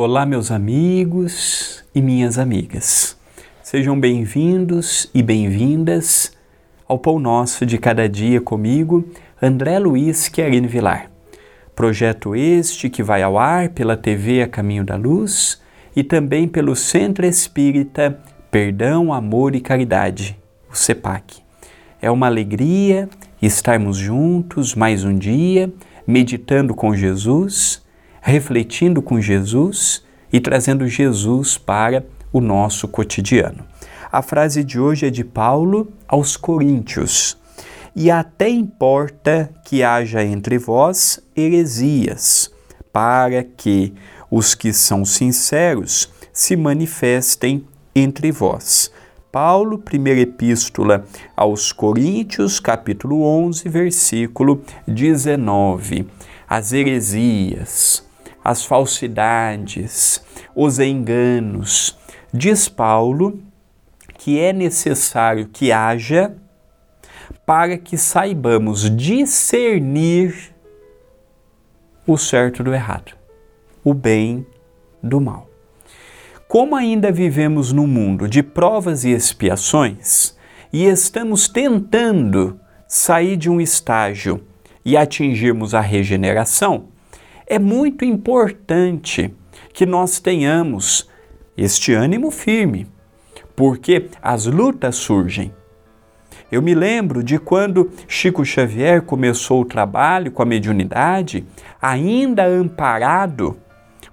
Olá, meus amigos e minhas amigas. Sejam bem-vindos e bem-vindas ao Pão Nosso de Cada Dia comigo, André Luiz Querine Vilar. Projeto este que vai ao ar pela TV A Caminho da Luz e também pelo Centro Espírita Perdão, Amor e Caridade, o CEPAC. É uma alegria estarmos juntos mais um dia, meditando com Jesus, refletindo com Jesus e trazendo Jesus para o nosso cotidiano. A frase de hoje é de Paulo aos Coríntios. E até importa que haja entre vós heresias, para que os que são sinceros se manifestem entre vós. Paulo, primeira epístola aos Coríntios, capítulo 11, versículo 19. As heresias, as falsidades, os enganos. Diz Paulo que é necessário que haja para que saibamos discernir o certo do errado, o bem do mal. Como ainda vivemos num mundo de provas e expiações e estamos tentando sair de um estágio e atingirmos a regeneração, é muito importante que nós tenhamos este ânimo firme, porque as lutas surgem. Eu me lembro de quando Chico Xavier começou o trabalho com a mediunidade, ainda amparado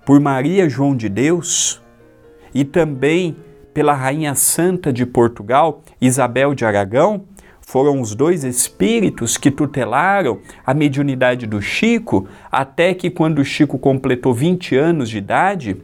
por Maria João de Deus e também pela Rainha Santa de Portugal, Isabel de Aragão, foram os dois espíritos que tutelaram a mediunidade do Chico, até que, quando Chico completou 20 anos de idade,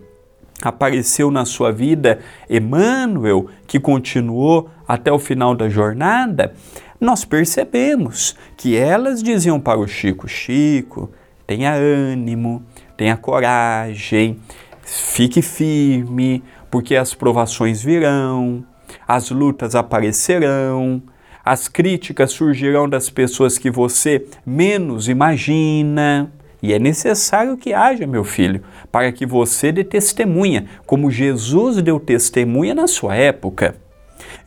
apareceu na sua vida Emmanuel, que continuou até o final da jornada. Nós percebemos que elas diziam para o Chico: Chico, tenha ânimo, tenha coragem, fique firme, porque as provações virão, as lutas aparecerão, as críticas surgirão das pessoas que você menos imagina. E é necessário que haja, meu filho, para que você dê testemunha, como Jesus deu testemunha na sua época.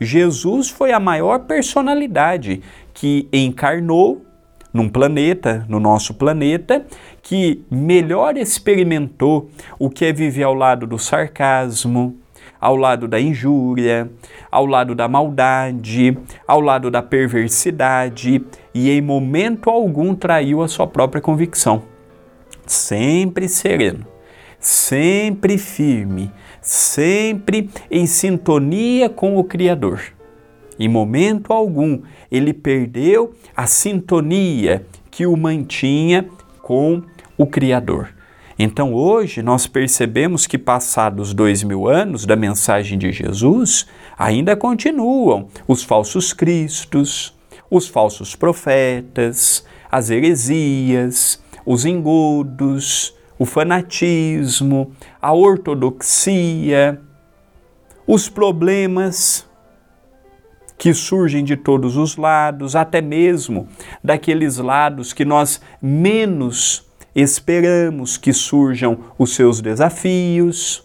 Jesus foi a maior personalidade que encarnou num planeta, no nosso planeta, que melhor experimentou o que é viver ao lado do sarcasmo, ao lado da injúria, ao lado da maldade, ao lado da perversidade e em momento algum traiu a sua própria convicção. Sempre sereno, sempre firme, sempre em sintonia com o Criador. Em momento algum ele perdeu a sintonia que o mantinha com o Criador. Então hoje nós percebemos que, passados dois mil anos da mensagem de Jesus, ainda continuam os falsos cristos, os falsos profetas, as heresias, os engodos, o fanatismo, a ortodoxia, os problemas que surgem de todos os lados, até mesmo daqueles lados que nós menos esperamos que surjam os seus desafios.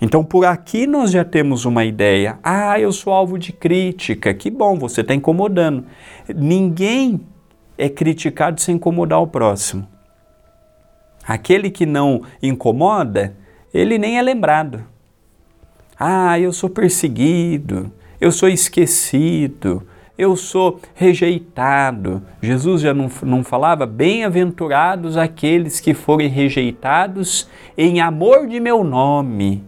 Então, por aqui nós já temos uma ideia. Ah, eu sou alvo de crítica. Que bom, você está incomodando. Ninguém é criticado sem incomodar o próximo. Aquele que não incomoda, ele nem é lembrado. Ah, eu sou perseguido eu sou esquecido, eu sou rejeitado. Jesus já não, não falava? Bem-aventurados aqueles que forem rejeitados em amor de meu nome.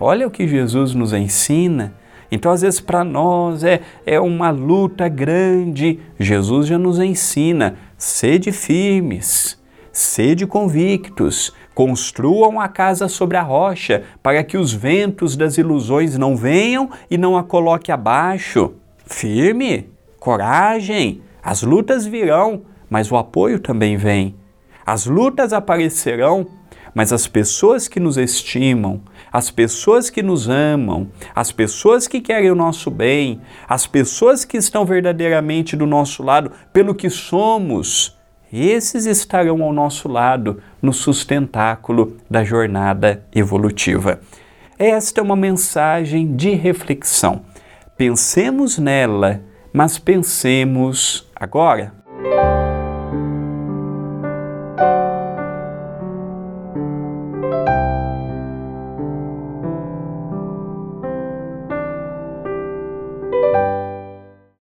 Olha o que Jesus nos ensina. Então, às vezes, para nós é, é uma luta grande. Jesus já nos ensina: sede firmes, sede convictos, Construam a casa sobre a rocha, para que os ventos das ilusões não venham e não a coloque abaixo. Firme, coragem, as lutas virão, mas o apoio também vem. As lutas aparecerão, mas as pessoas que nos estimam, as pessoas que nos amam, as pessoas que querem o nosso bem, as pessoas que estão verdadeiramente do nosso lado pelo que somos, esses estarão ao nosso lado no sustentáculo da jornada evolutiva. Esta é uma mensagem de reflexão. Pensemos nela, mas pensemos agora.